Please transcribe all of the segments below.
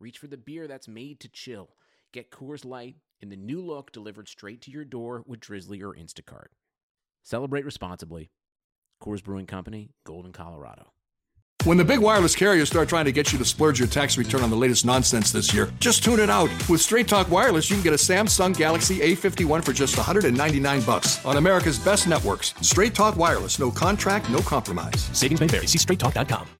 reach for the beer that's made to chill. Get Coors Light in the new look delivered straight to your door with Drizzly or Instacart. Celebrate responsibly. Coors Brewing Company, Golden, Colorado. When the big wireless carriers start trying to get you to splurge your tax return on the latest nonsense this year, just tune it out. With Straight Talk Wireless, you can get a Samsung Galaxy A51 for just 199 bucks on America's best networks. Straight Talk Wireless, no contract, no compromise. Savings may vary. See straighttalk.com.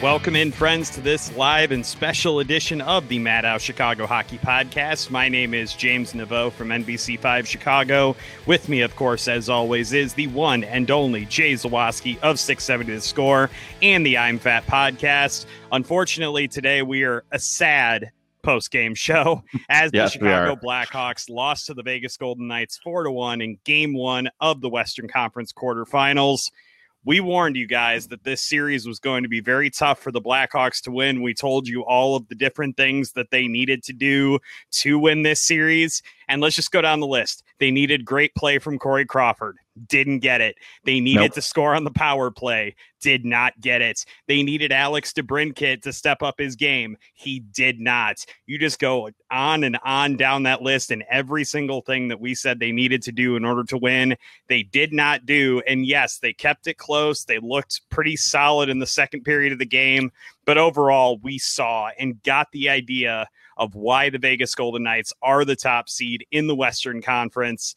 Welcome in, friends, to this live and special edition of the Madhouse Chicago Hockey Podcast. My name is James Neveau from NBC5 Chicago. With me, of course, as always, is the one and only Jay Zawaski of 670 The Score and the I'm Fat Podcast. Unfortunately, today we are a sad post game show as Yes, the Chicago. Blackhawks lost to the Vegas Golden Knights 4 to 1 in game one of the Western Conference quarterfinals. We warned you guys that this series was going to be very tough for the Blackhawks to win. We told you all of the different things that they needed to do to win this series. And let's just go down the list. They needed great play from Corey Crawford. Didn't get it. They needed Nope. to score on the power play. Did not get it. They needed Alex DeBrincat to step up his game. He did not. You just go on and on down that list, and every single thing that we said they needed to do in order to win, they did not do. And yes, they kept it close. They looked pretty solid in the second period of the game. But overall, we saw and got the idea of why the Vegas Golden Knights are the top seed in the Western Conference.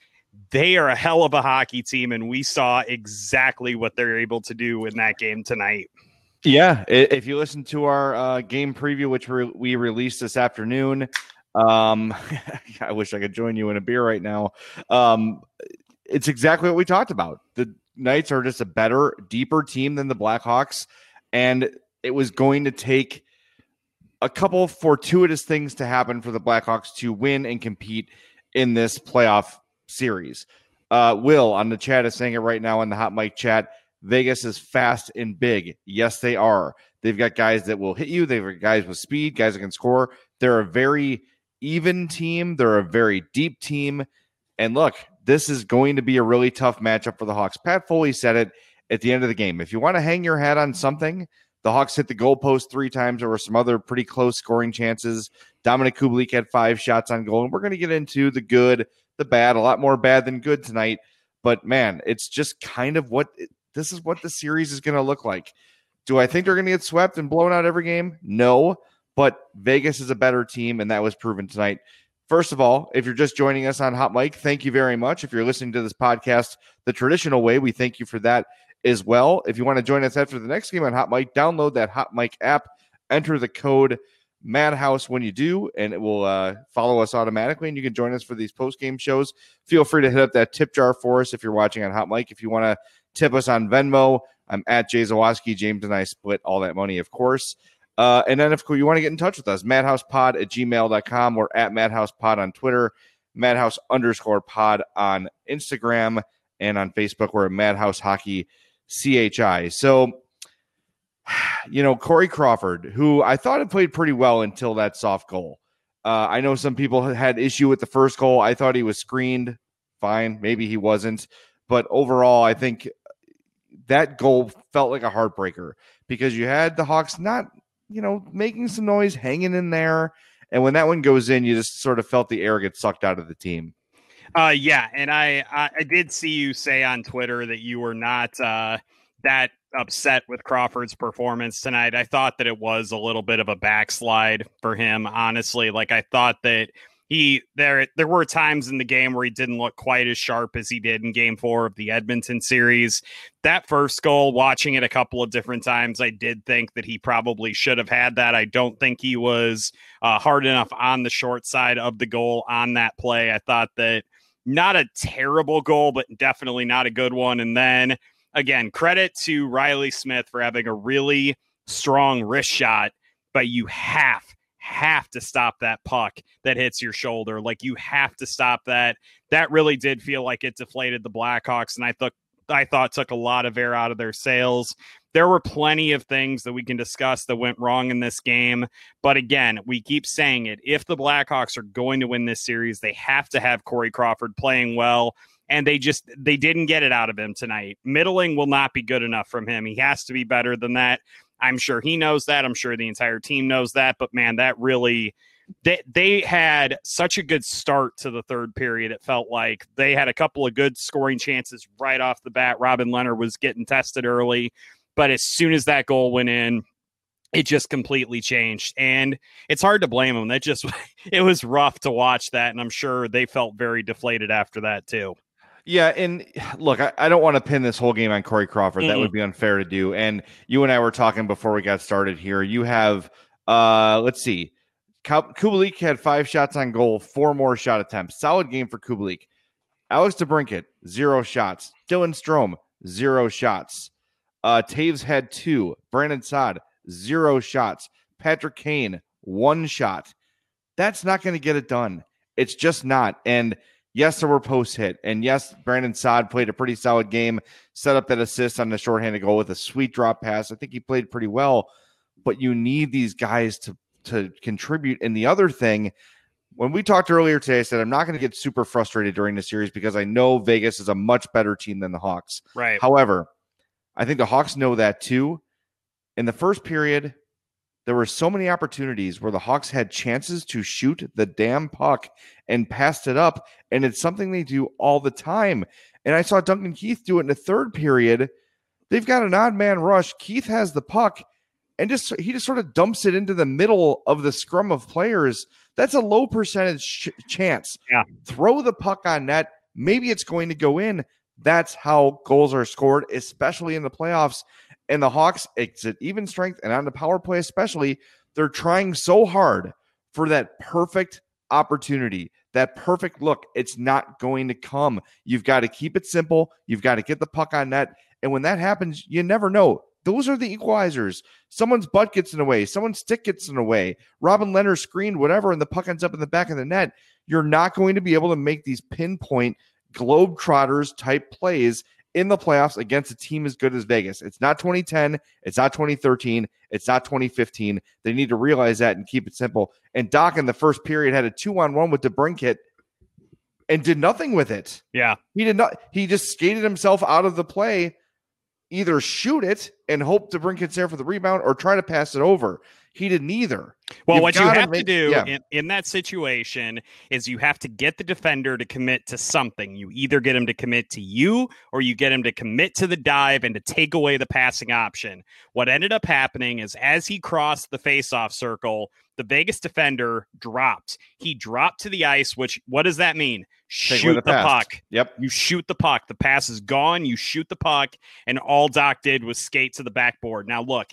They are a hell of a hockey team, and we saw exactly what they're able to do in that game tonight. Yeah, if you listen to our uh, game preview, which we released this afternoon, um, I wish I could join you in a beer right now. Um, it's exactly what we talked about. The Knights are just a better, deeper team than the Blackhawks, and it was going to take a couple fortuitous things to happen for the Blackhawks to win and compete in this playoff series. Uh, Will on the chat is saying it right now in the hot mic chat. Vegas is fast and big. Yes, they are. They've got guys that will hit you. They've got guys with speed, guys that can score. They're a very even team. They're a very deep team. And look, this is going to be a really tough matchup for the Hawks. Pat Foley said it at the end of the game. If you want to hang your hat on something, the Hawks hit the goalpost three times. There were some other pretty close scoring chances. Dominik Kubalik had five shots on goal. And we're going to get into the good, the bad, a lot more bad than good tonight. But man, it's just kind of what this is what the series is going to look like. Do I think they're going to get swept and blown out every game? No, but Vegas is a better team, and that was proven tonight. First of all, if you're just joining us on Hot Mic, thank you very much. If you're listening to this podcast the traditional way, we thank you for that as well. If you want to join us after the next game on Hot Mic, download that Hot Mic app, enter the code Madhouse when you do, and it will uh, follow us automatically. And you can join us for these post game shows. Feel free to hit up that tip jar for us if you're watching on Hot Mic. If you want to tip us on Venmo, I'm at Jay Zawaski. James and I split all that money, of course. Uh, and then if you want to get in touch with us, madhousepod at gmail.com or at madhousepod on Twitter, madhouse underscore pod on Instagram, and on Facebook, we're at Madhouse Hockey CHI. So, you know, Corey Crawford, who I thought had played pretty well until that soft goal. Uh, I know some people had issue with the first goal. I thought he was screened. Fine. Maybe he wasn't. But overall, I think that goal felt like a heartbreaker because you had the Hawks not, you know, making some noise, hanging in there. And when that one goes in, you just sort of felt the air get sucked out of the team. Uh, yeah, and I, I, I did see you say on Twitter that you were not uh, that upset with Crawford's performance tonight. I thought that it was a little bit of a backslide for him, honestly. Like I thought that he there there were times in the game where he didn't look quite as sharp as he did in game 4 of the Edmonton series. That first goal, watching it a couple of different times, I did think that he probably should have had that. I don't think he was uh, hard enough on the short side of the goal on that play. I thought that not a terrible goal, but definitely not a good one. And then again, credit to Reilly Smith for having a really strong wrist shot, but you have have to stop that puck that hits your shoulder. Like you have to stop that. That really did feel like it deflated the Blackhawks, and I thought I thought took a lot of air out of their sails. There were plenty of things that we can discuss that went wrong in this game. But again, we keep saying it. If the Blackhawks are going to win this series, they have to have Corey Crawford playing well. And they just they didn't get it out of him tonight. Middling will not be good enough from him. He has to be better than that. I'm sure he knows that. I'm sure the entire team knows that. But man, that really they they had such a good start to the third period. It felt like they had a couple of good scoring chances right off the bat. Robin Lehner was getting tested early, but as soon as that goal went in, it just completely changed. And it's hard to blame them. That just it was rough to watch that, and I'm sure they felt very deflated after that too. Yeah, and look, I, I don't want to pin this whole game on Corey Crawford. Mm-hmm. That would be unfair to do. And you and I were talking before we got started here. You have uh let's see. Kubalik had five shots on goal, four more shot attempts. Solid game for Kubalik. Alex DeBrincat, zero shots. Dylan Strome, zero shots. Uh, Toews had two. Brandon Saad, zero shots. Patrick Kane, one shot. That's not going to get it done. It's just not. And yes, there were post hit. And yes, Brandon Saad played a pretty solid game, set up that assist on the shorthanded goal with a sweet drop pass. I think he played pretty well. But you need these guys to to contribute. And the other thing, when we talked earlier today, I said I'm not going to get super frustrated during the series because I know Vegas is a much better team than the Hawks. Right. However, I think the Hawks know that too. In the first period, there were so many opportunities where the Hawks had chances to shoot the damn puck and passed it up. And it's something they do all the time. And I saw Duncan Keith do it in the third period. They've got an odd man rush. Keith has the puck and just he just sort of dumps it into the middle of the scrum of players. That's a low percentage ch- chance. Yeah. Throw the puck on net. Maybe it's going to go in. That's how goals are scored, especially in the playoffs. And the Hawks, it's at even strength and on the power play, especially, they're trying so hard for that perfect opportunity, that perfect look. It's not going to come. You've got to keep it simple. You've got to get the puck on net. And when that happens, you never know. Those are the equalizers. Someone's butt gets in the way, someone's stick gets in the way. Robin Lehner screened whatever, and the puck ends up in the back of the net. You're not going to be able to make these pinpoint Globetrotters type plays in the playoffs against a team as good as Vegas. It's not 2010. It's not 2013. It's not 2015. They need to realize that and keep it simple. And Dach in the first period had a two on one with DeBrincat and did nothing with it. Yeah. He did not, he just skated himself out of the play either shoot it and hope to bring there for the rebound or try to pass it over. He did neither. Well, You've what you have make, to do yeah. in, in, that situation is you have to get the defender to commit to something. You either get him to commit to you or you get him to commit to the dive and to take away the passing option. What ended up happening is as he crossed the faceoff circle, the Vegas defender dropped. He dropped to the ice, which what does that mean? shoot the, the puck. Yep. You shoot the puck. The pass is gone. You shoot the puck. And all Dach did was skate to the backboard. Now, look,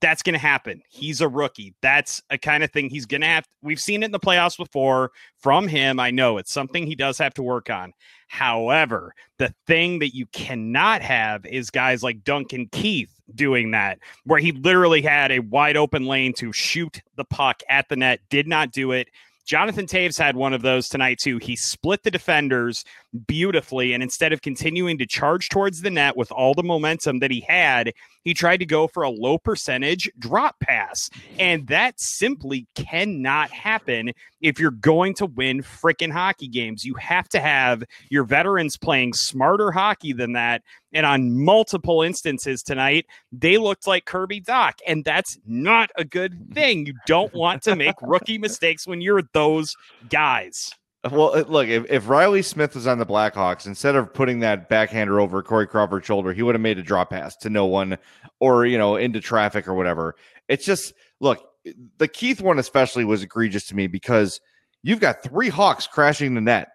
that's going to happen. He's a rookie. That's a kind of thing he's going to have. We've seen it in the playoffs before from him. I know it's something he does have to work on. However, the thing that you cannot have is guys like Duncan Keith doing that, where he literally had a wide open lane to shoot the puck at the net, did not do it. Jonathan Toews had one of those tonight too. He split the defenders beautifully, and instead of continuing to charge towards the net with all the momentum that he had, he tried to go for a low percentage drop pass. And that simply cannot happen if you're going to win freaking hockey games. You have to have your veterans playing smarter hockey than that. And on multiple instances tonight, they looked like Kirby Dach. And that's not a good thing. You don't want to make rookie mistakes when you're those guys. Uh, well, uh, look, if, if Reilly Smith was on the Blackhawks, instead of putting that backhander over Corey Crawford's shoulder, he would have made a drop pass to no one or, you know, into traffic or whatever. It's just, look, uh, the Keith one especially was egregious to me because you've got three Hawks crashing the net.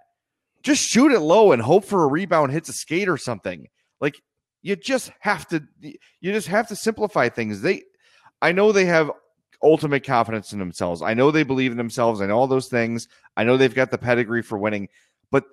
Just shoot it low and hope for a rebound hits a skate or something. You just have to, you just have to simplify things. They, I know they have ultimate confidence in themselves. I know they believe in themselves. I know all those things. I know they've got the pedigree for winning, but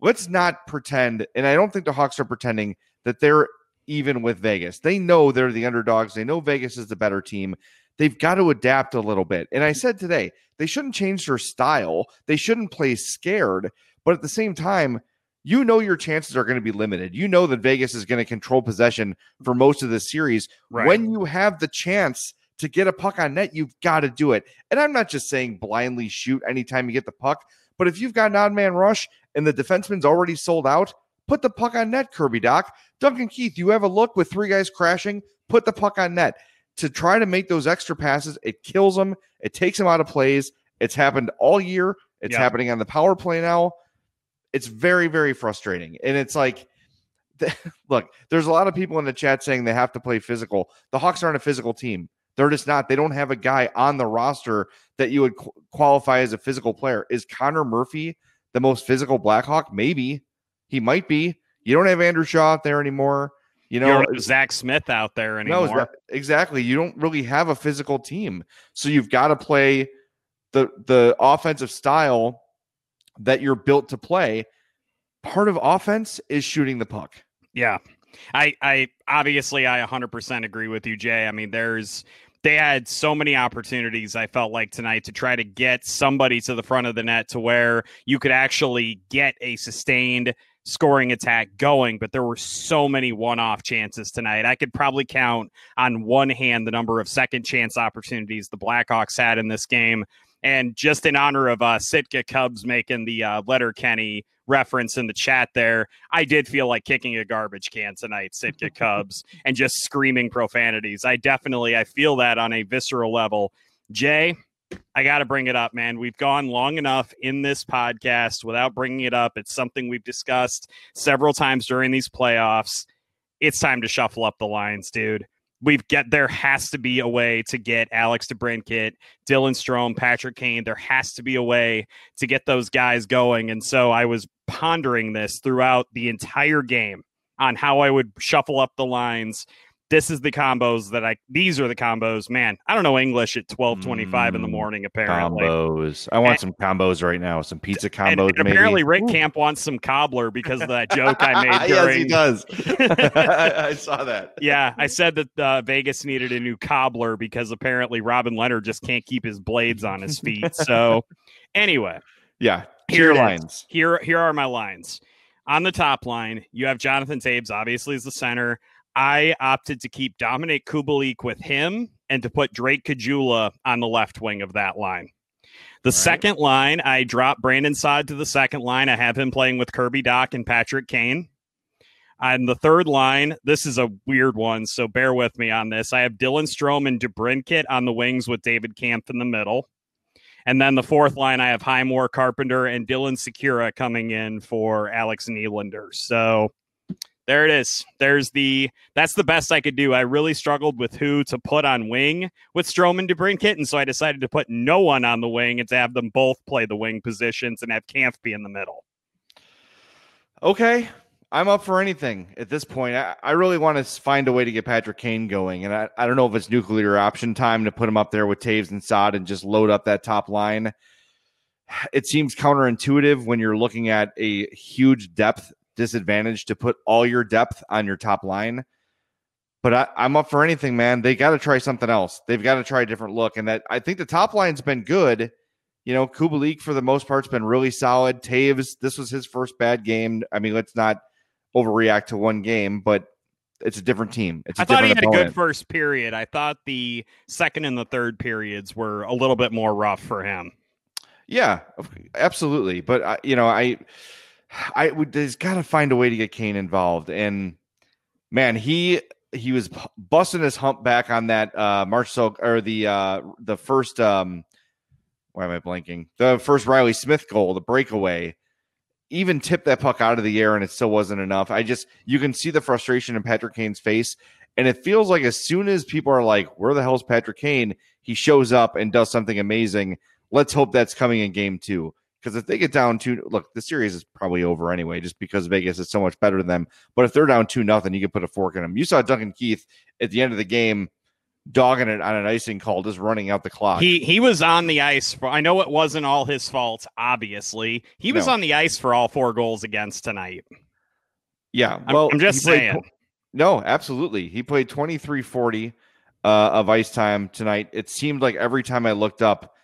let's not pretend. And I don't think the Hawks are pretending that they're even with Vegas. They know they're the underdogs. They know Vegas is the better team. They've got to adapt a little bit. And I said today, they shouldn't change their style. They shouldn't play scared. But at the same time, you know your chances are going to be limited. You know that Vegas is going to control possession for most of the series. Right. When you have the chance to get a puck on net, you've got to do it. And I'm not just saying blindly shoot anytime you get the puck, but if you've got an odd man rush and the defenseman's already sold out, put the puck on net, Kirby Dach. Duncan Keith, you have a look with three guys crashing, put the puck on net. To try to make those extra passes, it kills them, it takes them out of plays. It's happened all year. It's happening on the power play now. It's very, very frustrating. And it's like, look, there's a lot of people in the chat saying they have to play physical. The Hawks aren't a physical team. They're just not. They don't have a guy on the roster that you would qu- qualify as a physical player. Is Connor Murphy the most physical Blackhawk? Maybe he might be. You don't have Andrew Shaw out there anymore. You know, you Zach Smith out there anymore. No, exactly. You don't really have a physical team, so you've got to play the the offensive style that you're built to play. Part of offense is shooting the puck. Yeah, I, I obviously I 100% agree with you, Jay. I mean, there's they had so many opportunities I felt like tonight to try to get somebody to the front of the net to where you could actually get a sustained scoring attack going, but there were so many one-off chances tonight. I could probably count on one hand the number of second chance opportunities the Blackhawks had in this game. And just in honor of uh, Sitka Cubs making the uh, Letterkenny reference in the chat there, I did feel like kicking a garbage can tonight, Sitka Cubs, and just screaming profanities. I definitely I feel that on a visceral level. Jay, I got to bring it up, man. We've gone long enough in this podcast without bringing it up. It's something we've discussed several times during these playoffs. It's time to shuffle up the lines, dude we've get there has to be a way to get Alex DeBrincat, Dylan Strome, Patrick Kane. There has to be a way to get those guys going. And so I was pondering this throughout the entire game on how I would shuffle up the lines this is the combos that I these are the combos, man. I don't know English at 1225 mm, in the mm, morning, apparently. Combos. I want and, some combos right now. Some pizza combos. And, and apparently Rick Ooh. Camp wants some cobbler because of that joke I made during yes, he does. I saw that. Yeah, I said that uh, Vegas needed a new cobbler because apparently Robin Lehner just can't keep his blades on his feet. So anyway. Yeah. Here lines. Here here are my lines. On the top line, you have Jonathan Toews, obviously, as the center. I opted to keep Dominik Kubalik with him and to put Drake Caggiula on the left wing of that line. The right. second line, I dropped Brandon Saad to the second line. I have him playing with Kirby Dach and Patrick Kane. On the third line, this is a weird one, so bear with me on this. I have Dylan Strome and DeBrincat on the wings with David Kampf in the middle. And then the fourth line, I have Highmore Carpenter and Dylan Sikura coming in for Alex Nylander. So there it is. There's the that's the best I could do. I really struggled with who to put on wing with Stroman DeBrincat, and so I decided to put no one on the wing and to have them both play the wing positions and have Kampf be in the middle. Okay. I'm up for anything at this point. I, I really want to find a way to get Patrick Kane going. And I, I don't know if it's nuclear option time to put him up there with Toews and Saad and just load up that top line. It seems counterintuitive when you're looking at a huge depth disadvantage to put all your depth on your top line. But I, I'm up for anything, man. They got to try something else. They've got to try a different look. And that I think the top line's been good. You know, Kubalik for the most part's been really solid. Toews, this was his first bad game. I mean, let's not overreact to one game, but it's a different team. It's I thought he had opponent. a good first period. I thought the second and the third periods were a little bit more rough for him. Yeah, absolutely. But uh, you know, I, I would. There's got to find a way to get Kane involved. And man, he he was busting his hump back on that uh Marcel or the uh the first um why am I blanking? The first Reilly Smith goal, the breakaway even tipped that puck out of the air and it still wasn't enough. I just you can see the frustration in Patrick Kane's face. And it feels like as soon as people are like, where the hell's Patrick Kane? He shows up and does something amazing. Let's hope that's coming in game two. Because if they get down to look, the series is probably over anyway, just because Vegas is so much better than them. But if they're down two nothing, you can put a fork in them. You saw Duncan Keith at the end of the game dogging it on an icing call, just running out the clock. He he was on the ice for. I know it wasn't all his fault. Obviously, he was no. on the ice for all four goals against tonight. Yeah, well, I'm, I'm just saying. Played, no, absolutely. He played 23 40 uh, of ice time tonight. It seemed like every time I looked up,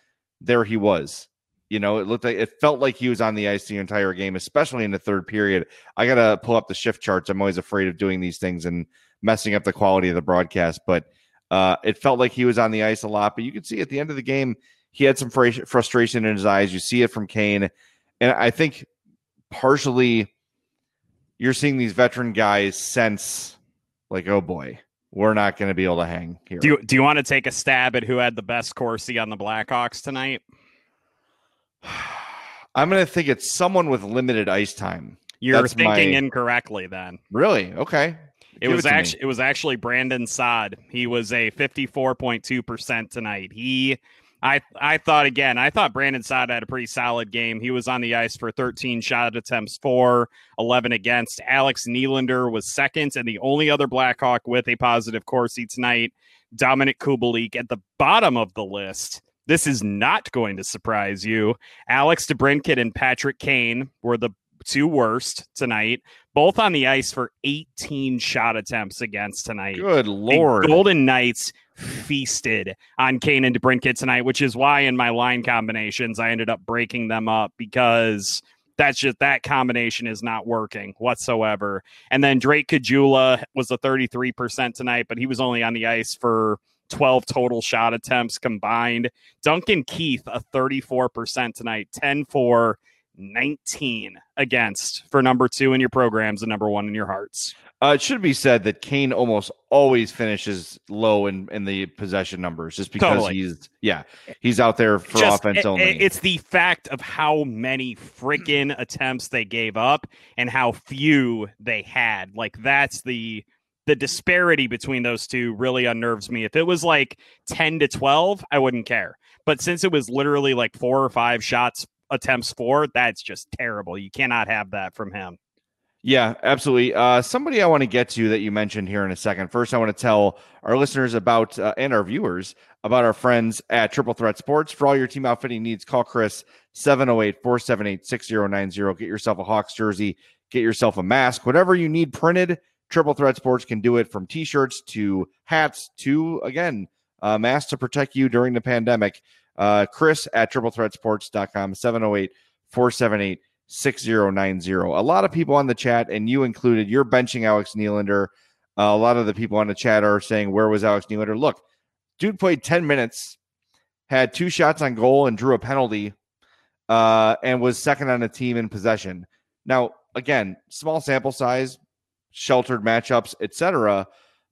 there he was. You know, it looked like it felt like he was on the ice the entire game, especially in the third period. I got to pull up the shift charts. I'm always afraid of doing these things and messing up the quality of the broadcast, but uh, it felt like he was on the ice a lot, but you could see at the end of the game, he had some fr- frustration in his eyes. You see it from Kane. And I think partially you're seeing these veteran guys sense like, oh boy, we're not going to be able to hang here. Do you, do you want to take a stab at who had the best Corsi on the Blackhawks tonight? I'm going to think it's someone with limited ice time. You're That's thinking my... incorrectly then. Really? Okay. It was it actually it was actually Brandon Saad. He was a 54.2% tonight. He I I thought again, I thought Brandon Saad had a pretty solid game. He was on the ice for 13 shot attempts for 11 against. Alex Nylander was second and the only other Blackhawk with a positive Corsi tonight, Dominik Kubalik at the bottom of the list. This is not going to surprise you. Alex DeBrincat and Patrick Kane were the two worst tonight, both on the ice for 18 shot attempts against tonight. Good lord. The Golden Knights feasted on Kane and DeBrincat tonight, which is why in my line combinations I ended up breaking them up because that's just that combination is not working whatsoever. And then Drake Caggiula was a 33% tonight, but he was only on the ice for 12 total shot attempts combined. Duncan Keith, a 34% tonight, 10 for 19 against for number two in your programs and number one in your hearts. Uh, it should be said that Kane almost always finishes low in, in the possession numbers just because totally. he's yeah he's out there for just, offense it, only. It's the fact of how many freaking attempts they gave up and how few they had. Like that's the the disparity between those two really unnerves me. If it was like 10 to 12, I wouldn't care. But since it was literally like four or five shots attempts for, that's just terrible. You cannot have that from him. Yeah, absolutely. Uh, somebody I want to get to that you mentioned here in a second. First, I want to tell our listeners about uh, and our viewers about our friends at Triple Threat Sports. For all your team outfitting needs, call Chris 708 478 6090. Get yourself a Hawks jersey, get yourself a mask, whatever you need printed. Triple Threat Sports can do it from t shirts to hats to, again, uh, masks to protect you during the pandemic. Uh, Chris at triplethreatsports.com, 708 478 6090. A lot of people on the chat, and you included, you're benching Alex Nylander. Uh, a lot of the people on the chat are saying, Where was Alex Nylander? Look, dude played 10 minutes, had two shots on goal, and drew a penalty, uh, and was second on the team in possession. Now, again, small sample size, sheltered matchups, etc.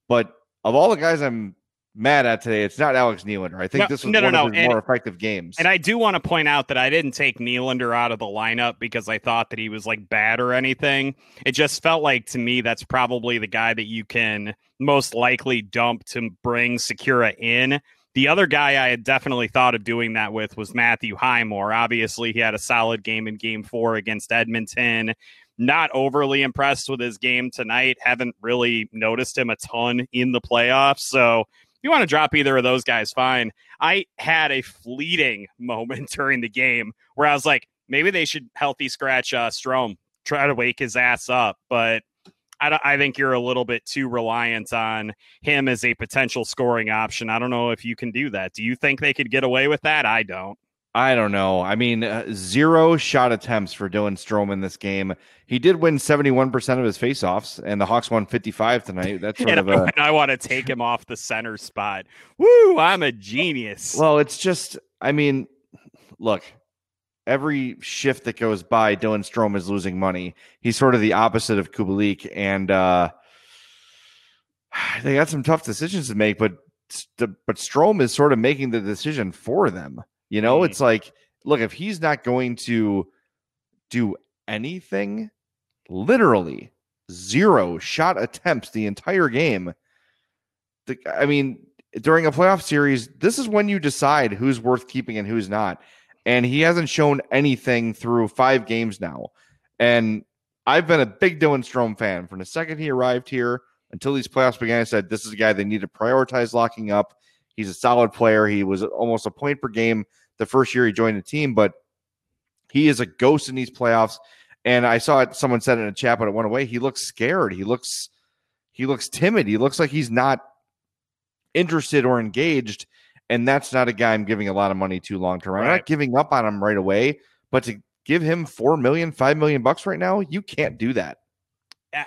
But of all the guys I'm mad at today. It's not Alex Nylander. I think no, this was no, one no, of his and, more effective games. And I do want to point out that I didn't take Nylander out of the lineup because I thought that he was like bad or anything. It just felt like to me that's probably the guy that you can most likely dump to bring Sikura in. The other guy I had definitely thought of doing that with was Matthew Highmore. Obviously, he had a solid game in game four against Edmonton. Not overly impressed with his game tonight. Haven't really noticed him a ton in the playoffs. So if you want to drop either of those guys, fine. I had a fleeting moment during the game where I was like, maybe they should healthy scratch uh, Strome, try to wake his ass up. But I, I think you're a little bit too reliant on him as a potential scoring option. I don't know if you can do that. Do you think they could get away with that? I don't. I don't know. I mean, uh, zero shot attempts for Dylan Strome in this game. He did win 71% of his faceoffs, and the Hawks won 55 tonight. That's sort and of a. I want to take him off the center spot. Woo, I'm a genius. Well, it's just, I mean, look, every shift that goes by, Dylan Strome is losing money. He's sort of the opposite of Kubalik, and uh, they got some tough decisions to make, but but Strome is sort of making the decision for them. You know, mm-hmm. it's like, look, if he's not going to do anything, literally zero shot attempts the entire game. The, I mean, during a playoff series, this is when you decide who's worth keeping and who's not. And he hasn't shown anything through five games now. And I've been a big Dylan Strome fan from the second he arrived here until these playoffs began. I said this is a guy they need to prioritize locking up. He's a solid player. He was almost a point per game the first year he joined the team, but he is a ghost in these playoffs. And I saw it, someone said in a chat, but it went away. He looks scared. He looks he looks timid. He looks like he's not interested or engaged. And that's not a guy I'm giving a lot of money to long term. I'm not giving up on him right away, but to give him four million, five million bucks right now, you can't do that.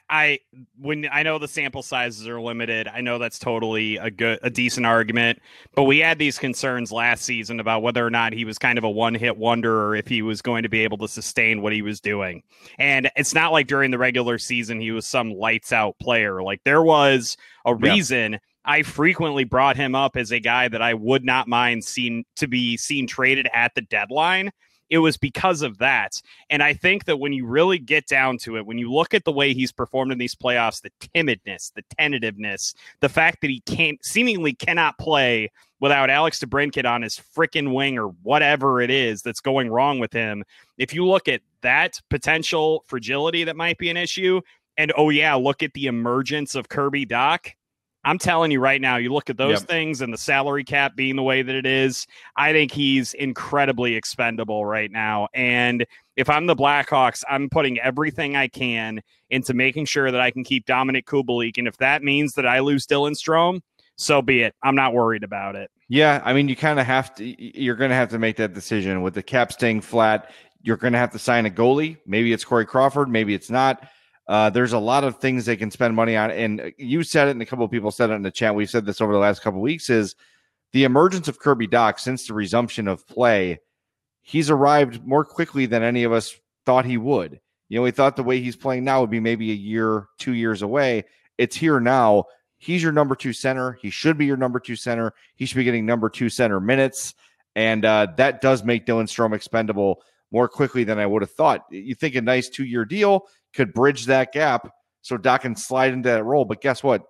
I when I know the sample sizes are limited, I know that's totally a good a decent argument, but we had these concerns last season about whether or not he was kind of a one-hit wonder or if he was going to be able to sustain what he was doing. And it's not like during the regular season he was some lights out player. Like there was a reason yeah. I frequently brought him up as a guy that I would not mind seen to be seen traded at the deadline it was because of that. And I think that when you really get down to it, when you look at the way he's performed in these playoffs, the timidness, the tentativeness, the fact that he can't seemingly cannot play without Alex DeBrincat on his freaking wing or whatever it is that's going wrong with him. If you look at that potential fragility that might be an issue, and oh yeah, look at the emergence of Kirby Dach I'm telling you right now, you look at those yep. things and the salary cap being the way that it is, I think he's incredibly expendable right now. And if I'm the Blackhawks, I'm putting everything I can into making sure that I can keep Dominik Kubalik. And if that means that I lose Dylan Strome, so be it. I'm not worried about it. Yeah, I mean, you kind of have to. You're going to have to make that decision with the cap staying flat. You're going to have to sign a goalie. Maybe it's Corey Crawford. Maybe it's not. Uh, there's a lot of things they can spend money on, and you said it, and a couple of people said it in the chat. We've said this over the last couple of weeks: is the emergence of Kirby Dach since the resumption of play. He's arrived more quickly than any of us thought he would. You know, we thought the way he's playing now would be maybe a year, two years away. It's here now. He's your number two center. He should be your number two center. He should be getting number two center minutes. And uh, that does make Dylan Strome expendable more quickly than I would have thought. You think a nice two year deal, could bridge that gap so Dach can slide into that role. But guess what?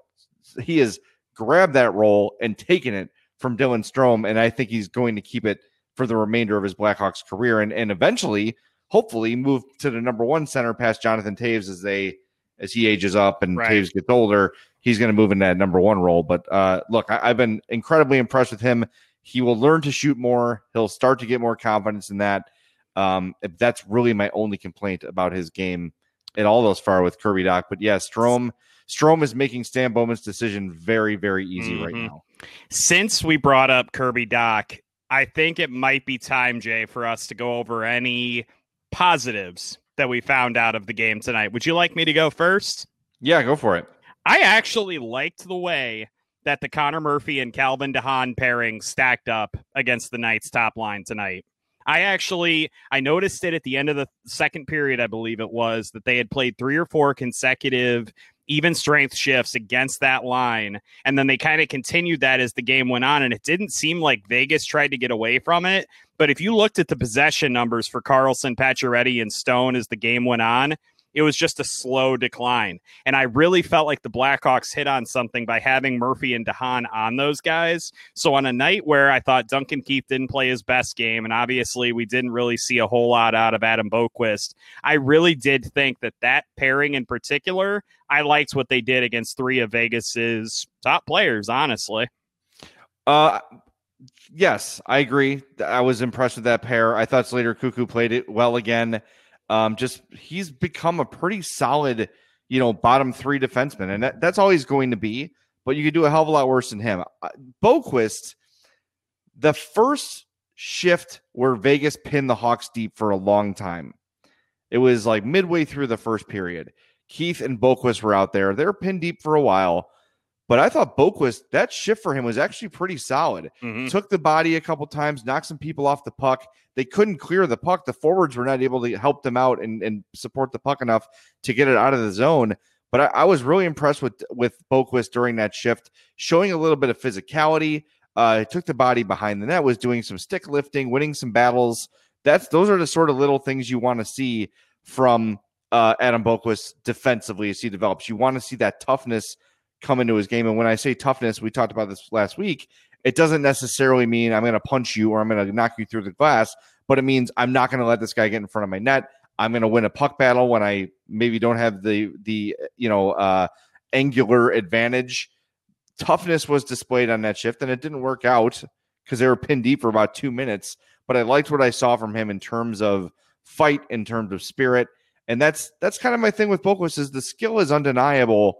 He has grabbed that role and taken it from Dylan Strome, and I think he's going to keep it for the remainder of his Blackhawks career, and and eventually, hopefully, move to the number one center past Jonathan Toews as they as he ages up and right. Toews gets older. He's going to move in that number one role. But uh, look, I, I've been incredibly impressed with him. He will learn to shoot more. He'll start to get more confidence in that. Um, that's really my only complaint about his game at all those far with Kirby Dach. But yeah, Strome Strome is making Stan Bowman's decision very, very easy mm-hmm. right now. Since we brought up Kirby Dach, I think it might be time, Jay, for us to go over any positives that we found out of the game tonight. Would you like me to go first? Yeah, go for it. I actually liked the way that the Connor Murphy and Calvin DeHaan pairing stacked up against the Knights top line tonight. I actually I noticed it at the end of the second period, I believe it was, that they had played three or four consecutive even strength shifts against that line. And then they kind of continued that as the game went on. And it didn't seem like Vegas tried to get away from it. But if you looked at the possession numbers for Karlsson, Pacioretty, and Stone as the game went on, it was just a slow decline. And I really felt like the Blackhawks hit on something by having Murphy and DeHaan on those guys. So on a night where I thought Duncan Keith didn't play his best game, and obviously we didn't really see a whole lot out of Adam Boqvist, I really did think that that pairing in particular, I liked what they did against three of Vegas's top players, honestly. Uh, yes, I agree. I was impressed with that pair. I thought Slater Koekkoek played it well again. Um, just he's become a pretty solid, you know, bottom three defenseman, and that, that's always going to be. But you could do a hell of a lot worse than him. Boqvist, the first shift where Vegas pinned the Hawks deep for a long time. It was like midway through the first period. Keith and Boqvist were out there. They're pinned deep for a while. But I thought Boqvist, that shift for him was actually pretty solid. Mm-hmm. Took the body a couple times, knocked some people off the puck. They couldn't clear the puck. The forwards were not able to help them out and, and support the puck enough to get it out of the zone. But I, I was really impressed with with Boqvist during that shift, showing a little bit of physicality. Uh, took the body behind the net, was doing some stick lifting, winning some battles. That's those are the sort of little things you want to see from uh, Adam Boqvist defensively as he develops. You want to see that toughness come into his game. And when I say toughness, we talked about this last week. It doesn't necessarily mean I'm going to punch you or I'm going to knock you through the glass, but it means I'm not going to let this guy get in front of my net. I'm going to win a puck battle when I maybe don't have the the you know uh, angular advantage. Toughness was displayed on that shift, and it didn't work out because they were pinned deep for about two minutes. But I liked what I saw from him in terms of fight, in terms of spirit, and that's that's kind of my thing with Boqvist is the skill is undeniable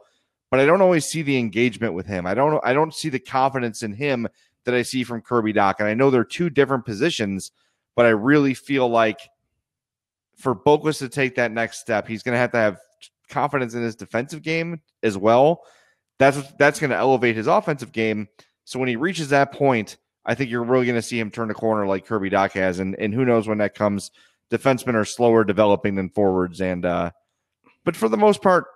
but I don't always see the engagement with him. I don't I don't see the confidence in him that I see from Kirby Dach. And I know they're two different positions, but I really feel like for Boqvist to take that next step, he's going to have to have confidence in his defensive game as well. That's that's going to elevate his offensive game. So when he reaches that point, I think you're really going to see him turn the corner like Kirby Dach has, and and who knows when that comes. Defensemen are slower developing than forwards, and uh, but for the most part,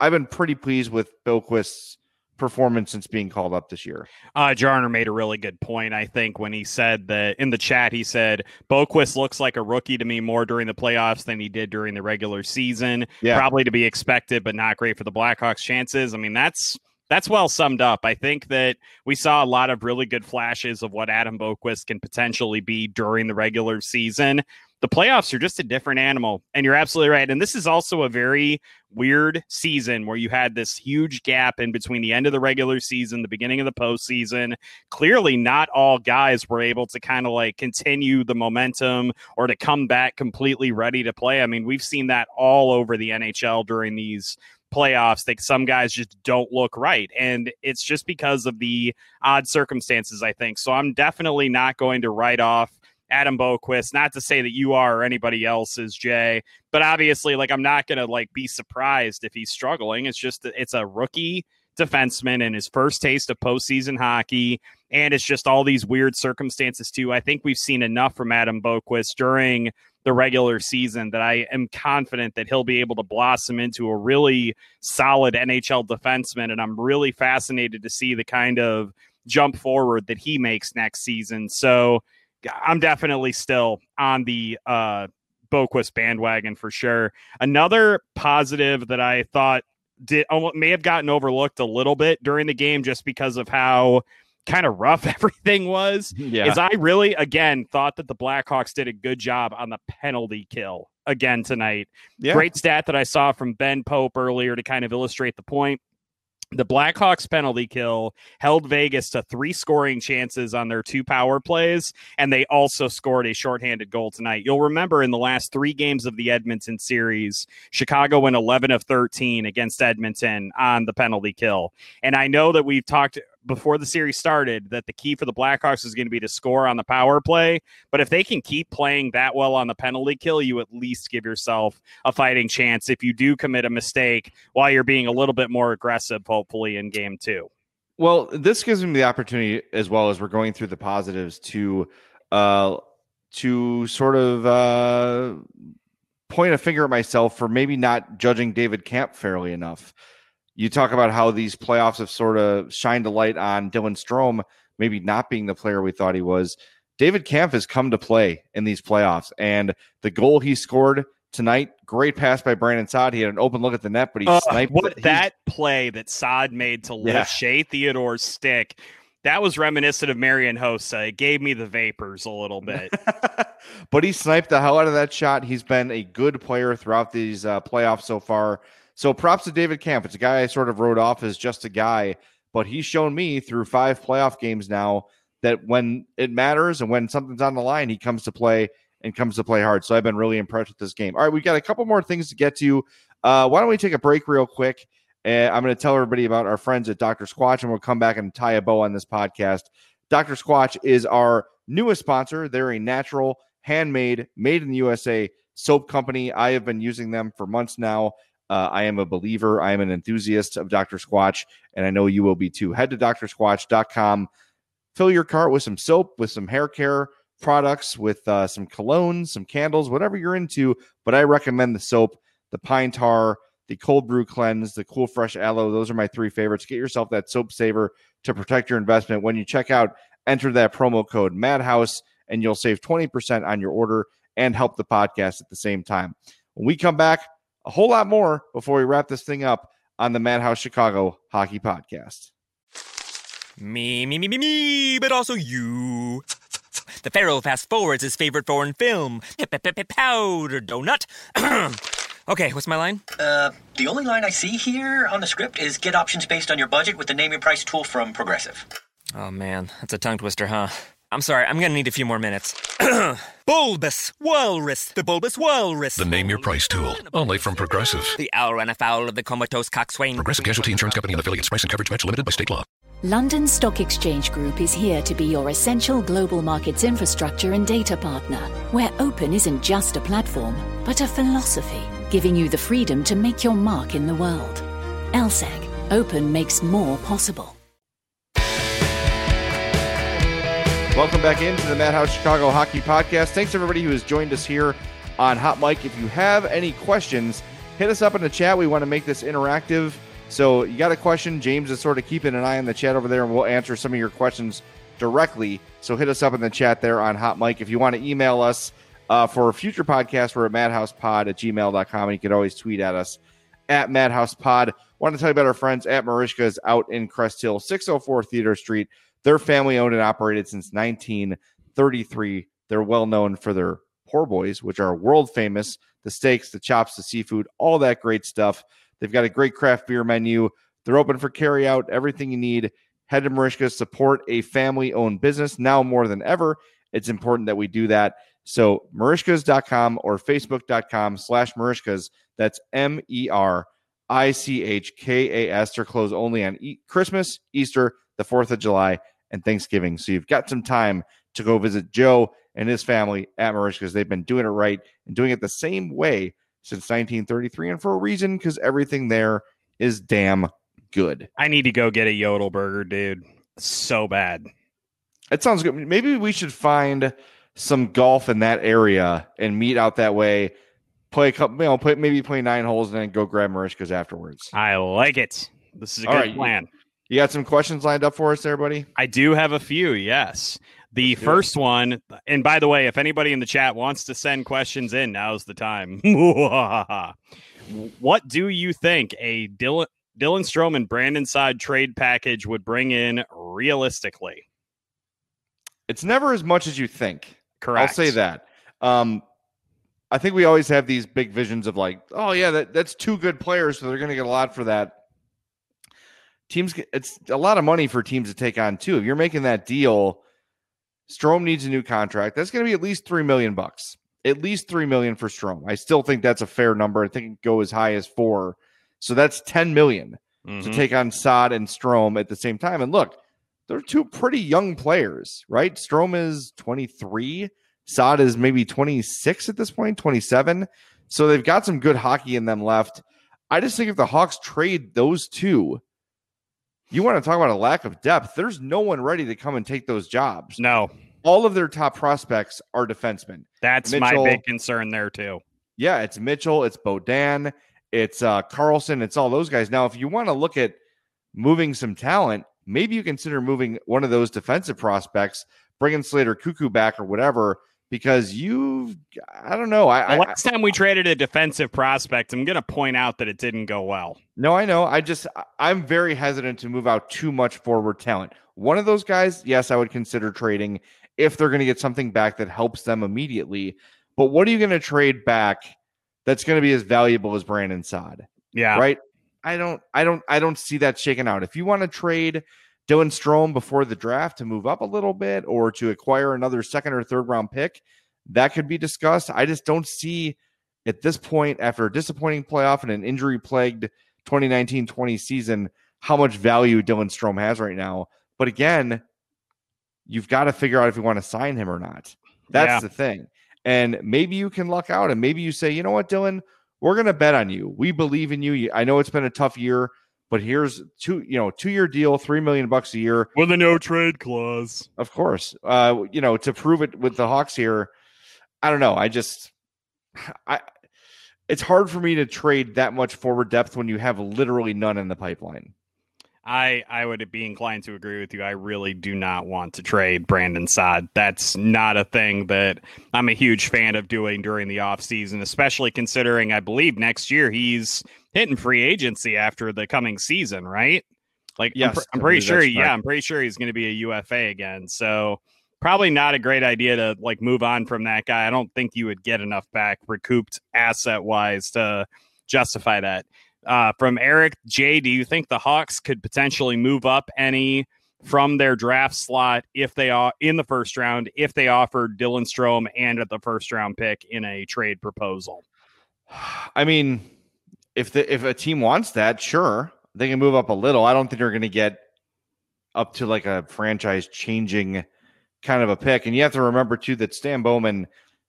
I've been pretty pleased with Boqvist's performance since being called up this year. Uh, Jarner made a really good point, I think, when he said that in the chat, he said, Boqvist looks like a rookie to me more during the playoffs than he did during the regular season. Yeah. Probably to be expected, but not great for the Blackhawks' chances. I mean, that's. That's well summed up. I think that we saw a lot of really good flashes of what Adam Boqvist can potentially be during the regular season the playoffs are just a different animal. And you're absolutely right. And this is also a very weird season where you had this huge gap in between the end of the regular season, the beginning of the postseason. Clearly, not all guys were able to kind of like continue the momentum or to come back completely ready to play. I mean, we've seen that all over the NHL during these playoffs that some guys just don't look right. And it's just because of the odd circumstances, I think. So I'm definitely not going to write off Adam Boqvist, Not to say that you are or anybody else is Jay, but obviously, like I'm not gonna like be surprised if he's struggling. It's just it's a rookie defenseman and his first taste of postseason hockey. And it's just all these weird circumstances too. I think we've seen enough from Adam Boqvist during the regular season that I am confident that he'll be able to blossom into a really solid NHL defenseman. And I'm really fascinated to see the kind of jump forward that he makes next season. So I'm definitely still on the uh, Boqvist bandwagon for sure. Another positive that I thought did may have gotten overlooked a little bit during the game just because of how kind of rough everything was. Yeah. Is I really again thought that the Blackhawks did a good job on the penalty kill again tonight. Yeah. Great stat that I saw from Ben Pope earlier to kind of illustrate the point. The Blackhawks penalty kill held Vegas to three scoring chances on their two power plays, and they also scored a shorthanded goal tonight. You'll remember in the last three games of the Edmonton series, Chicago went 11 of 13 against Edmonton on the penalty kill. And I know that we've talked before the series started that the key for the Blackhawks is going to be to score on the power play. But if they can keep playing that well on the penalty kill, you at least give yourself a fighting chance if you do commit a mistake while you're being a little bit more aggressive, hopefully, in game two. Well, this gives me the opportunity as well as we're going through the positives to uh to sort of uh point a finger at myself for maybe not judging David Kampf fairly enough you talk about how these playoffs have sort of shined a light on Dylan Strome maybe not being the player we thought he was. David Kampf has come to play in these playoffs, and the goal he scored tonight. Great pass by Brandon Saad. He had an open look at the net, but he Uh, sniped what it. He- that play that Saad made to lift Yeah. Shea Theodore's stick. That was reminiscent of Marian Hossa. It gave me the vapors a little bit. but he sniped the hell out of that shot. He's been a good player throughout these uh, playoffs so far. So props to David Kampf. It's a guy I sort of wrote off as just a guy, but he's shown me through five playoff games now that when it matters and when something's on the line, he comes to play and comes to play hard. So I've been really impressed with this game. All right, we've got a couple more things to get to. Uh, why don't we take a break real quick? Uh, I'm going to tell everybody about our friends at Dr. Squatch, and we'll come back and tie a bow on this podcast. Dr. Squatch is our newest sponsor. They're a natural, handmade, made in the USA soap company. I have been using them for months now. Uh, I am a believer. I am an enthusiast of Dr. Squatch, and I know you will be too. Head to drsquatch.com. Fill your cart with some soap, with some hair care products, with uh, some colognes, some candles, whatever you're into. But I recommend the soap, the pine tar, the cold brew cleanse, the cool fresh aloe. Those are my three favorites. Get yourself that soap saver to protect your investment. When you check out, enter that promo code Madhouse, and you'll save 20% on your order and help the podcast at the same time. When we come back, a whole lot more before we wrap this thing up on the Madhouse Chicago Hockey Podcast. Me, me, me, me, me, but also you. The Pharaoh fast forwards his favorite foreign film, Powder Donut. okay, what's my line? Uh, the only line I see here on the script is get options based on your budget with the name your price tool from Progressive. Oh man, that's a tongue twister, huh? I'm sorry, I'm gonna need a few more minutes. bulbous Walrus, the Bulbous Walrus. The Name Your Price tool, only from Progressive. The owl ran afoul of the comatose coxswain. Progressive Casualty Insurance Company and affiliates. Price and coverage match limited by state law. London Stock Exchange Group is here to be your essential global markets infrastructure and data partner, where open isn't just a platform, but a philosophy, giving you the freedom to make your mark in the world. LSEG, open makes more possible. Welcome back into the Madhouse Chicago Hockey Podcast. Thanks everybody who has joined us here on Hot Mic. If you have any questions, hit us up in the chat. We want to make this interactive. So you got a question, James is sort of keeping an eye on the chat over there, and we'll answer some of your questions directly. So hit us up in the chat there on Hot Mic. If you want to email us uh, for a future podcast, we're at madhousepod at gmail.com, and you can always tweet at us at madhousepod. Want to tell you about our friends at Merichka's out in Crest Hill, 604 Theodore Street. They're family owned and operated since 1933. They're well known for their poor boys, which are world famous the steaks, the chops, the seafood, all that great stuff. They've got a great craft beer menu. They're open for carry out, everything you need. Head to Merichka, support a family owned business now more than ever. It's important that we do that. So, merichkas.com or facebook.com slash merichkas. That's M E R I C H K A S. They're closed only on e- Christmas, Easter, the 4th of July, and Thanksgiving. So, you've got some time to go visit Joe and his family at Merichkas. They've been doing it right and doing it the same way since 1933, and for a reason because everything there is damn good. I need to go get a Yodel burger, dude. So bad. It sounds good. Maybe we should find some golf in that area and meet out that way. Play a couple, you know, play, maybe play nine holes and then go grab Merichkas afterwards. I like it. This is a All good right, plan. You got some questions lined up for us there, buddy? I do have a few, yes. The Let's first one, and by the way, if anybody in the chat wants to send questions in, now's the time. what do you think a Dylan, Dylan Strome and Brandon Saad trade package would bring in realistically? It's never as much as you think. Correct. I'll say that. Um, I think we always have these big visions of like, oh yeah, that, that's two good players, so they're going to get a lot for that. Teams, it's a lot of money for teams to take on too. If you're making that deal, Strome needs a new contract. That's going to be at least three million bucks. At least three million for Strome. I still think that's a fair number. I think it go as high as four. So that's ten million to Mhm. take on Saad and Strome at the same time. And look, they're two pretty young players, right? Strome is 23. Saad is maybe 26 at this point, 27. So they've got some good hockey in them left. I just think if the Hawks trade those two, you want to talk about a lack of depth. There's no one ready to come and take those jobs. No, All of their top prospects are defensemen. that's Mitchell- my big concern there too. Yeah, it's Mitchell, it's Beaudin, it's uh, Carlson, it's all those guys. Now, if you want to look at moving some talent, maybe you consider moving one of those defensive prospects, bringing Slater Koekkoek back or whatever because you, I don't know. I, The I last time we traded a defensive prospect, I'm going to point out that it didn't go well. no, I know. I just I- I'm very hesitant to move out too much forward talent. One of those guys, yes, I would consider trading if they're going to get something back that helps them immediately. But what are you going to trade back that's going to be as valuable as Brandon Saad? Yeah. right? I don't, I don't, I don't see that shaking out. If you want to trade Dylan Strome before the draft to move up a little bit or to acquire another second or third round pick, that could be discussed. I just don't see at this point, after a disappointing playoff and an injury plagued 2019 20 season, how much value Dylan Strome has right now. But again, you've got to figure out if you want to sign him or not. That's Yeah. the thing. And maybe you can luck out and maybe you say, you know what, Dylan, we're going to bet on you. We believe in you. You- I know it's been a tough year, but here's two, you know, two year deal, 3 million bucks a year. With a no trade clause. Of course. Uh, you know, to prove it with the Hawks here, I don't know. I just I it's hard for me to trade that much forward depth when you have literally none in the pipeline. I I would be inclined to agree with you. I really do not want to trade Brandon Saad. That's not a thing that I'm a huge fan of doing during the offseason, especially considering I believe next year he's hitting free agency after the coming season, right? Like I'm Yes, pr- I'm, pretty sure yeah. I'm pretty sure he's going to be a UFA again. So probably not a great idea to like move on from that guy. I don't think you would get enough back recouped asset wise to justify that. Uh, from Eric J, do you think the Hawks could potentially move up any from their draft slot if they are in the first round if they offered Dylan Strome and at the first round pick in a trade proposal? I mean, if the if a team wants that, sure, they can move up a little. I don't think they're going to get up to like a franchise changing kind of a pick. And you have to remember too that Stan Bowman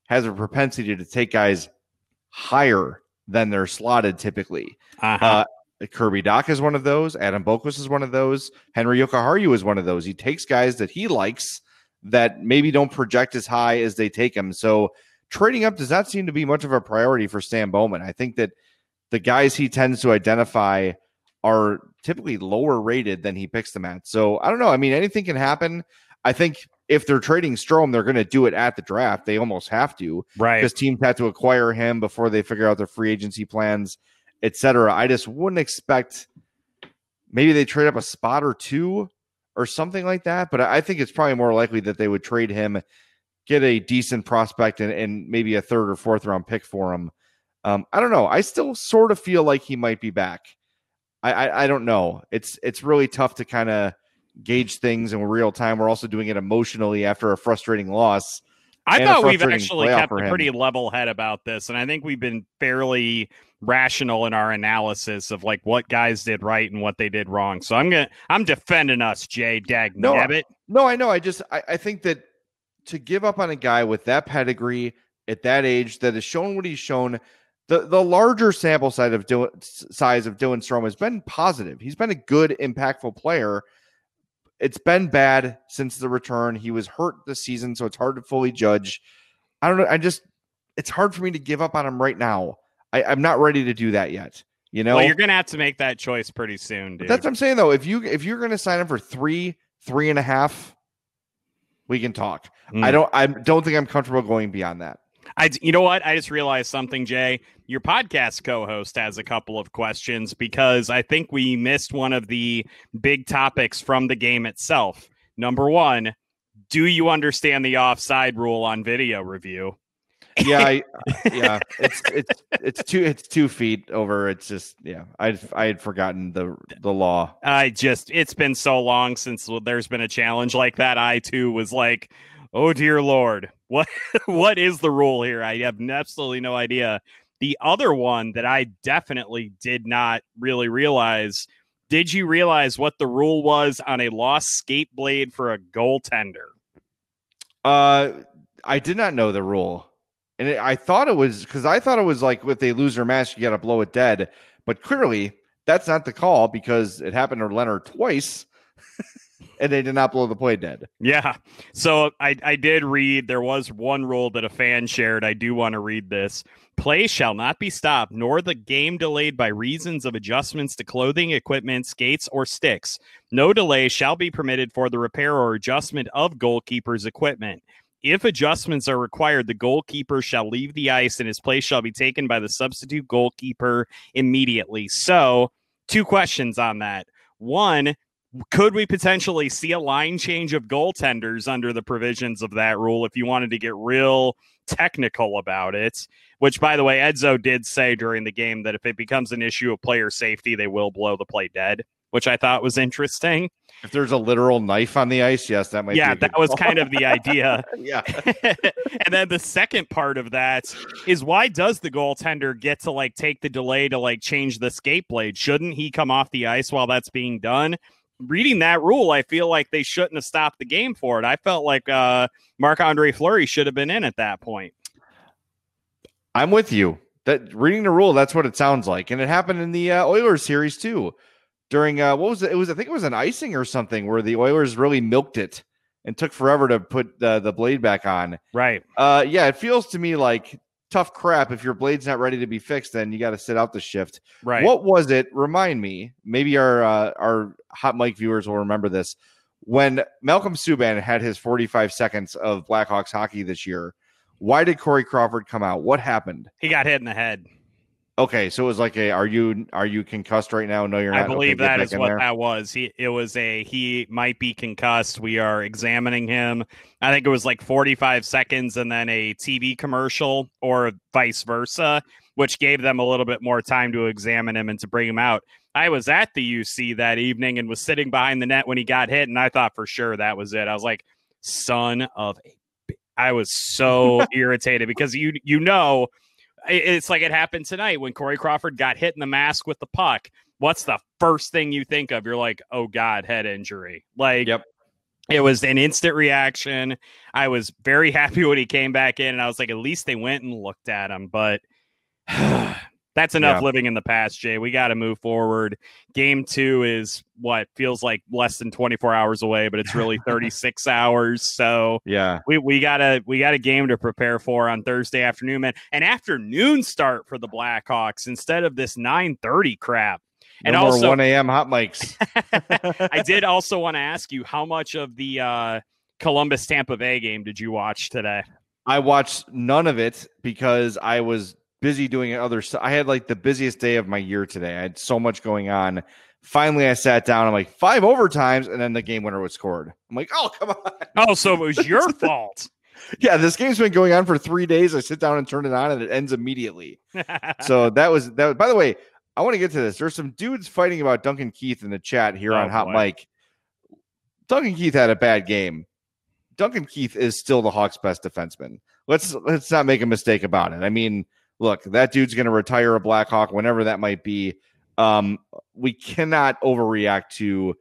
has a propensity to take guys higher than they're slotted typically. Uh-huh. Uh, Kirby Dach is one of those. Adam Boqvist is one of those. Henri Jokiharju is one of those. He takes guys that he likes that maybe don't project as high as they take him. So trading up does not seem to be much of a priority for Stan Bowman. I think that the guys he tends to identify are typically lower rated than he picks them at. So I don't know. I mean, anything can happen. I think if they're trading Strome, they're going to do it at the draft. They almost have to right. because teams had to acquire him before they figure out their free agency plans, etc. I just wouldn't expect maybe they trade up a spot or two or something like that. But I think it's probably more likely that they would trade him, get a decent prospect, and, and maybe a third or fourth round pick for him. Um, I don't know. I still sort of feel like he might be back. I I, I don't know. It's it's really tough to kind of gauge things in real time. We're also doing it emotionally after a frustrating loss. I thought we've actually kept a pretty level head about this, and I think we've been fairly rational in our analysis of like what guys did right and what they did wrong. So I'm gonna I'm defending us, Jay Dag No, Nabbit. No, I know. I just I, I think that to give up on a guy with that pedigree at that age that has shown what he's shown, the the larger sample size of Dylan, size of Dylan Strome has been positive. He's been a good, impactful player. It's been bad since the return. He was hurt this season, so it's hard to fully judge. I don't know. I just it's hard for me to give up on him right now. I, I'm not ready to do that yet. You know, well, you're gonna have to make that choice pretty soon, but that's what I'm saying though. If you if you're going to sign him for three, three and a half, we can talk. Mm. I don't. I don't think I'm comfortable going beyond that. I, you know what? I just realized something, Jay. Your podcast co-host has a couple of questions because I think we missed one of the big topics from the game itself. Number one, do you understand the offside rule on video review? Yeah, I, yeah. It's it's it's two it's two feet over. It's just yeah. I I had forgotten the the law. I just it's been so long since there's been a challenge like that. I too was like, "Oh dear lord. What what is the rule here?" I have absolutely no idea. The other one that I definitely did not really realize, did you realize what the rule was on a lost skate blade for a goaltender? Uh, I did not know the rule, and it, I thought it was because I thought it was like if they lose their match, you got to blow it dead. But clearly, that's not the call because it happened to Lehner twice, and they did not blow the play dead. Yeah. So I, I did read there was one rule that a fan shared. I do want to read this. Play shall not be stopped, nor the game delayed by reasons of adjustments to clothing, equipment, skates, or sticks. No delay shall be permitted for the repair or adjustment of goalkeeper's equipment. if adjustments are required, the goalkeeper shall leave the ice and his place shall be taken by the substitute goalkeeper immediately. So, two questions on that. One, could we potentially see a line change of goaltenders under the provisions of that rule if you wanted to get real technical about it? Which, by the way, Edzo did say during the game that if it becomes an issue of player safety, they will blow the play dead, which I thought was interesting. If there's a literal knife on the ice, yes, that might. Yeah, that was kind of the idea. yeah. and then the second part of that is why does the goaltender get to like take the delay to like change the skate blade? Shouldn't he come off the ice while that's being done? Reading that rule, I feel like they shouldn't have stopped the game for it. I felt like uh, Marc Andre Fleury should have been in at that point. I'm with you. That reading the rule, that's what it sounds like, and it happened in the uh, Oilers series too. During uh, what was it? It was I think it was an icing or something where the Oilers really milked it and took forever to put the the blade back on. Right. Uh, yeah, it feels to me like tough crap. If your blade's not ready to be fixed, then you got to sit out the shift. Right. What was it? Remind me. Maybe our uh, our hot mic viewers will remember this. When Malcolm Subban had his 45 seconds of Blackhawks hockey this year, why did Corey Crawford come out? What happened? He got hit in the head. Okay, so it was like a are you are you concussed right now? No, you're not. I believe okay, that is what there. that was. He it was a he might be concussed. We are examining him. I think it was like 45 seconds and then a TV commercial or vice versa, which gave them a little bit more time to examine him and to bring him out. I was at the UC that evening and was sitting behind the net when he got hit, and I thought for sure that was it. I was like, son of a b-" I was so irritated because you you know it's like it happened tonight when Corey Crawford got hit in the mask with the puck. What's the first thing you think of? You're like, oh God, head injury. Like Yep. it was an instant reaction. I was very happy when he came back in, and I was like, at least they went and looked at him. But that's enough Yeah. living in the past, Jay. We got to move forward. Game two is what feels like less than 24 hours away, but it's really 36 hours. So Yeah, we, we got a we got a game to prepare for on Thursday afternoon, man. An afternoon start for the Blackhawks instead of this 9:30 crap. no And also, 1 a.m. hot mics. I did also want to ask you how much of the uh, Columbus Tampa Bay game did you watch today? I watched none of it because I was busy doing other stuff. I had like the busiest day of my year today. I had so much going on. Finally, I sat down. I'm like five overtimes, and then the game winner was scored. I'm like, oh come on. Oh, so it was your fault. Yeah, this game's been going on for three days. I sit down and turn it on, and it ends immediately. so that was that. Was, by the way, I want to get to this. There's some dudes fighting about Duncan Keith in the chat here Oh, on Hot boy. Mic. Duncan Keith had a bad game. Duncan Keith is still the Hawks' best defenseman. Let's let's not make a mistake about it. I mean, look, that dude's going to retire a Blackhawk whenever that might be. Um, we cannot overreact to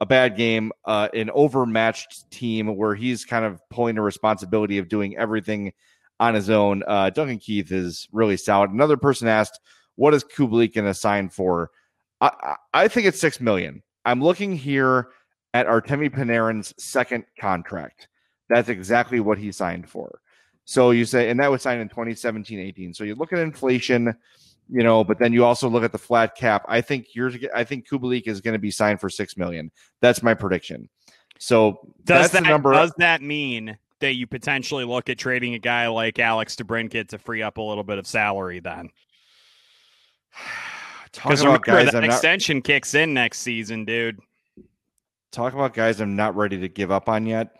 a bad game, uh, an overmatched team where he's kind of pulling the responsibility of doing everything on his own. Uh, Duncan Keith is really solid. Another person asked, "What is Kubalik going to sign for?" I, I, think it's six million. I'm looking here at Artemi Panarin's second contract. That's exactly what he signed for. So you say, and that was signed in 2017 18. So you look at inflation, you know, but then you also look at the flat cap. I think yours, I think Kubalik is going to be signed for six million. That's my prediction. So Does that's that the number. does that mean that you potentially look at trading a guy like Alex DeBrincat to free up a little bit of salary then? talk Because about remember guys that I'm not, extension kicks in next season, dude. talk about guys I'm not ready to give up on yet.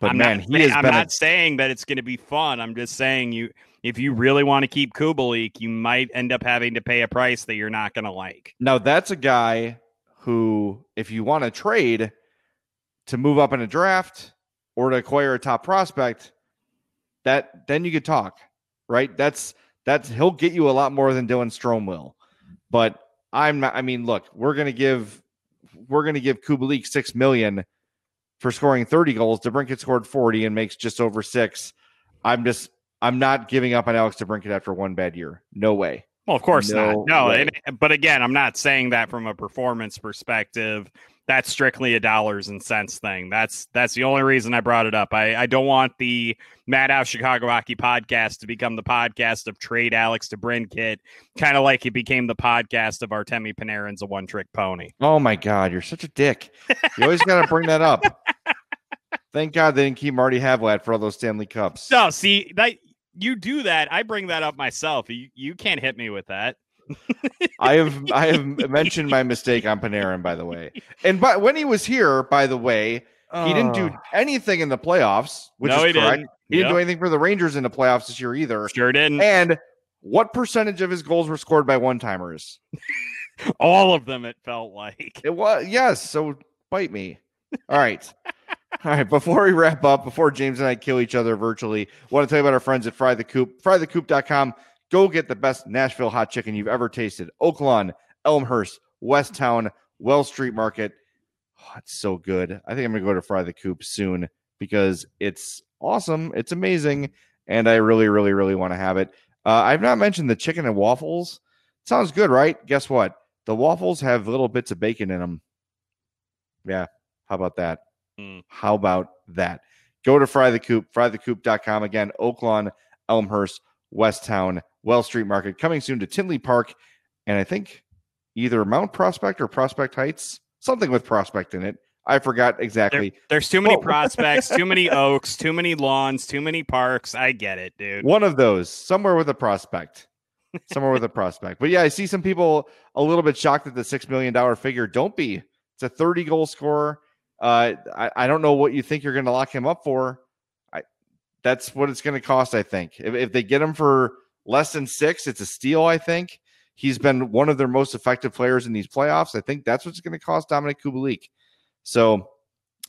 But I'm man, not, he has I'm been. not a, saying that it's going to be fun. I'm just saying you, if you really want to keep Kubalik, you might end up having to pay a price that you're not going to like. Now that's a guy who, if you want to trade to move up in a draft or to acquire a top prospect, that then you could talk, right? That's that's he'll get you a lot more than Dylan Strome will. But I'm not. I mean, look, we're gonna give we're gonna give Kubalik six million for scoring 30 goals. DeBrincat scored 40 and makes just over six. I'm just I'm not giving up on Alex DeBrincat after one bad year. No way. Well, of course No not. No, but again, I'm not saying that from a performance perspective. That's strictly a dollars and cents thing. That's that's the only reason I brought it up. I, I don't want the Madhouse Chicago Hockey podcast to become the podcast of trade Alex DeBrincat, kind of like it became the podcast of Artemi Panarin's a one trick pony. Oh my God, you're such a dick. You always got to bring that up. Thank God they didn't keep Marty Havlat for all those Stanley Cups. No, see that you do that. I bring that up myself. You you can't hit me with that. I have I have mentioned my mistake on Panarin, by the way. And but when he was here, by the way, he didn't do oh. anything in the playoffs, which No, is he correct. didn't. He didn't do anything for the Rangers in the playoffs this year either. Sure didn't. And what percentage of his goals were scored by one timers? All of them. It felt like. It was yes. So bite me. All right. All right. Before we wrap up, before James and I kill each other virtually, I want to tell you about our friends at Fry the Coop. FryTheCoop.com. Go get the best Nashville hot chicken you've ever tasted. Oaklawn, Elmhurst, Westtown, Wells Street Market. Oh, it's so good. I think I'm gonna go to Fry the Coop soon because it's awesome. It's amazing, and I really, really, really want to have it. Uh, I've not mentioned the chicken and waffles. Sounds good, right? Guess what? The waffles have little bits of bacon in them. Yeah. How about that? Mm. How about that? Go to Fry the Coop, frythecoop.com. Again, Oaklawn, Elmhurst, Westtown, Wells Street Market, coming soon to Tinley Park, and I think either Mount Prospect or Prospect Heights, something with Prospect in it. I forgot There- exactly. there's too many Oh. prospects, too many oaks, too many lawns, too many parks. I get it, dude. One of those, somewhere with a prospect. Somewhere with a prospect. But yeah, I see some people a little bit shocked at the $6 million figure. Don't be. It's a 30 goal scorer. Uh, I, I don't know what you think you're going to lock him up for. I That's what it's going to cost, I think. If, if they get him for less than six, it's a steal, I think. He's been one of their most effective players in these playoffs. I think that's what's going to cost Dominik Kubalik. So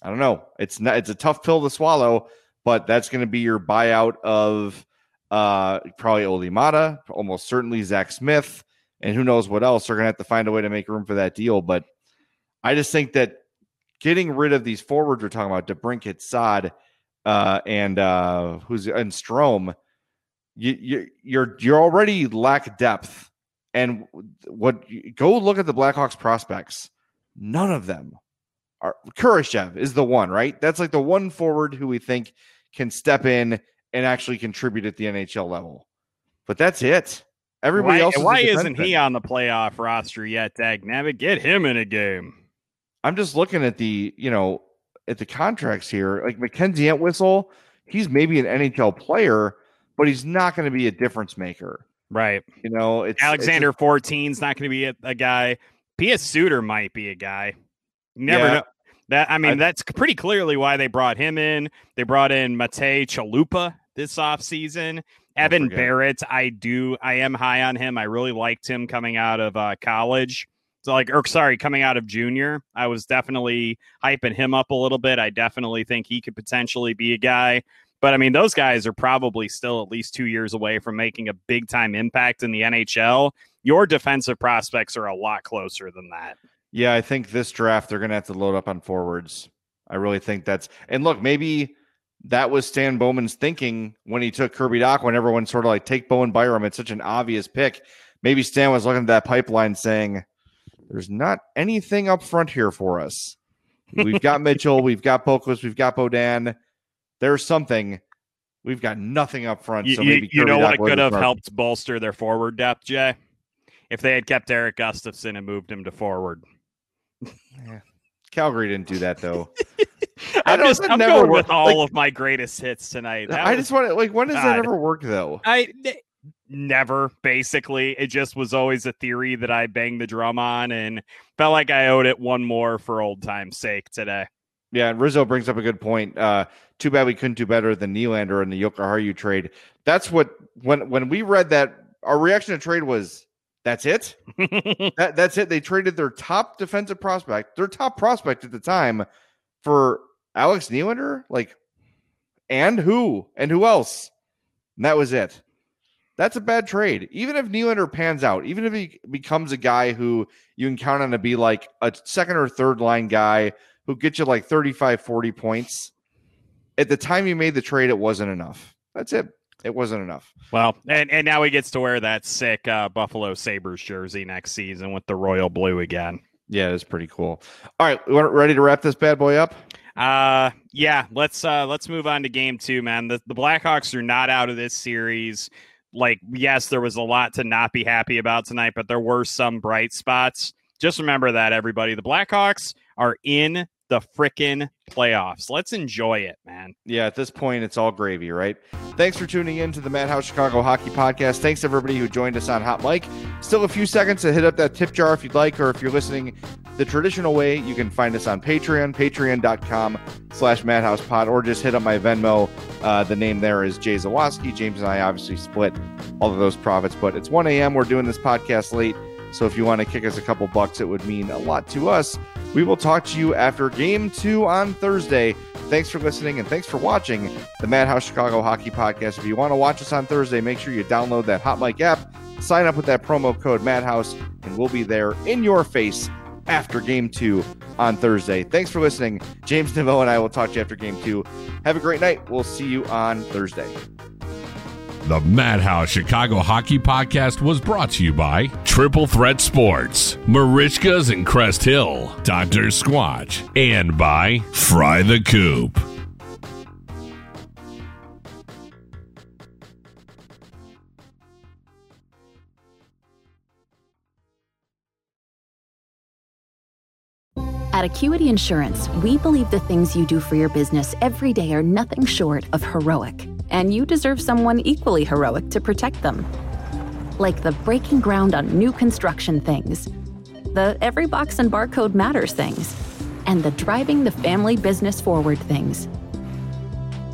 I don't know. It's not. It's a tough pill to swallow, but that's going to be your buyout of uh probably Olli Maatta, almost certainly Zack Smith, and who knows what else. They're going to have to find a way to make room for that deal. But I just think that getting rid of these forwards we're talking about, DeBrincat, Saad, uh, and uh, who's and Strome, you, you you're you're already lack depth. And what go look at the Blackhawks prospects. None of them are Kurashev is the one, right? That's like the one forward who we think can step in and actually contribute at the NHL level. But that's it. Everybody why, else. Is why isn't he on the playoff roster yet, Dag Nabbit? Get him in a game. I'm just looking at the, you know, at the contracts here. Like Mackenzie Entwistle, he's maybe an NHL player, but he's not going to be a difference maker. Right. You know, it's Alexander 14's not going to be a, a guy. Pius Suter might be a guy. Never Yeah. know. That I mean, I- that's pretty clearly why they brought him in. They brought in Matej Chalupa this offseason. Evan. Barratt, I do, I am high on him. I really liked him coming out of uh, college. So like, or sorry, coming out of junior, I was definitely hyping him up a little bit. I definitely think he could potentially be a guy. But I mean, those guys are probably still at least two years away from making a big time impact in the NHL. Your defensive prospects are a lot closer than that. Yeah, I think this draft they're going to have to load up on forwards. I really think that's and look, maybe that was Stan Bowman's thinking when he took Kirby Dach when everyone sort of like take Bowen Byram. It's such an obvious pick. Maybe Stan was looking at that pipeline saying, There's not anything up front here for us. We've got Mitchell, we've got Boqvist, we've got Beaudin. There's something. We've got nothing up front. You, so you- maybe you know what was could have helped bolster their forward depth, Jay? If they had kept Erik Gustafsson and moved him to forward. Yeah. Calgary didn't do that though. I'm don't- just I'm never going worked. with all Like- of my greatest hits tonight. That I was- just want to like when does that God. ever work though? I n- never basically. It just was always a theory that I banged the drum on and felt like I owed it one more for old time's sake today. Yeah, and Rizzo brings up a good point. Uh, too bad we couldn't do better than Nylander in the Jokiharju trade. That's what when when we read that, our reaction to trade was that's it. that, that's it. They traded their top defensive prospect, their top prospect at the time, for Alex Nylander. Like, and who and who else? And that was it. That's a bad trade. Even if Nylander pans out, even if he becomes a guy who you can count on to be like a second or third line guy who get you like 35, 40 points, at the time you made the trade, it wasn't enough. That's it. It wasn't enough. Well, and, and now he gets to wear that sick uh, Buffalo Sabres jersey next season with the royal blue again. Yeah, it's pretty cool. All right, ready to wrap this bad boy up? Uh yeah, let's uh let's move on to game two, man. The the Blackhawks are not out of this series. Like, yes, there was a lot to not be happy about tonight, but there were some bright spots. Just remember that, everybody. The Blackhawks are in the frickin' playoffs. Let's enjoy it, man. Yeah, at this point, it's all gravy, right? Thanks for tuning in to the Madhouse Chicago Hockey Podcast. Thanks everybody who joined us on Hot Mic. Still a few seconds to hit up that tip jar if you'd like, or if you're listening the traditional way, you can find us on Patreon, patreon.com slash madhousepod, or just hit up my Venmo. Uh, the name there is Jay Zawaski. James and I obviously split all of those profits, but it's 1 a.m. We're doing this podcast late. So if you want to kick us a couple bucks, it would mean a lot to us. We will talk to you after game two on Thursday. Thanks for listening and thanks for watching the Madhouse Chicago Hockey Podcast. If you want to watch us on Thursday, make sure you download that Hot Mic app, sign up with that promo code Madhouse, and we'll be there in your face after game two on Thursday. Thanks for listening. James Neveau and I will talk to you after game two. Have a great night. We'll see you on Thursday. The Madhouse Chicago Hockey Podcast was brought to you by Triple Threat Sports, Merichkas and Crest Hill, Dr. Squatch, and by Fry the Coop. At Acuity Insurance, we believe the things you do for your business every day are nothing short of heroic, and you deserve someone equally heroic to protect them. Like the breaking ground on new construction things, the every box and barcode matters things, and the driving the family business forward things.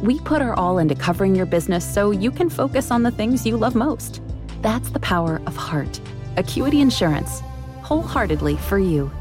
We put our all into covering your business so you can focus on the things you love most. That's the power of heart. Acuity Insurance, wholeheartedly for you.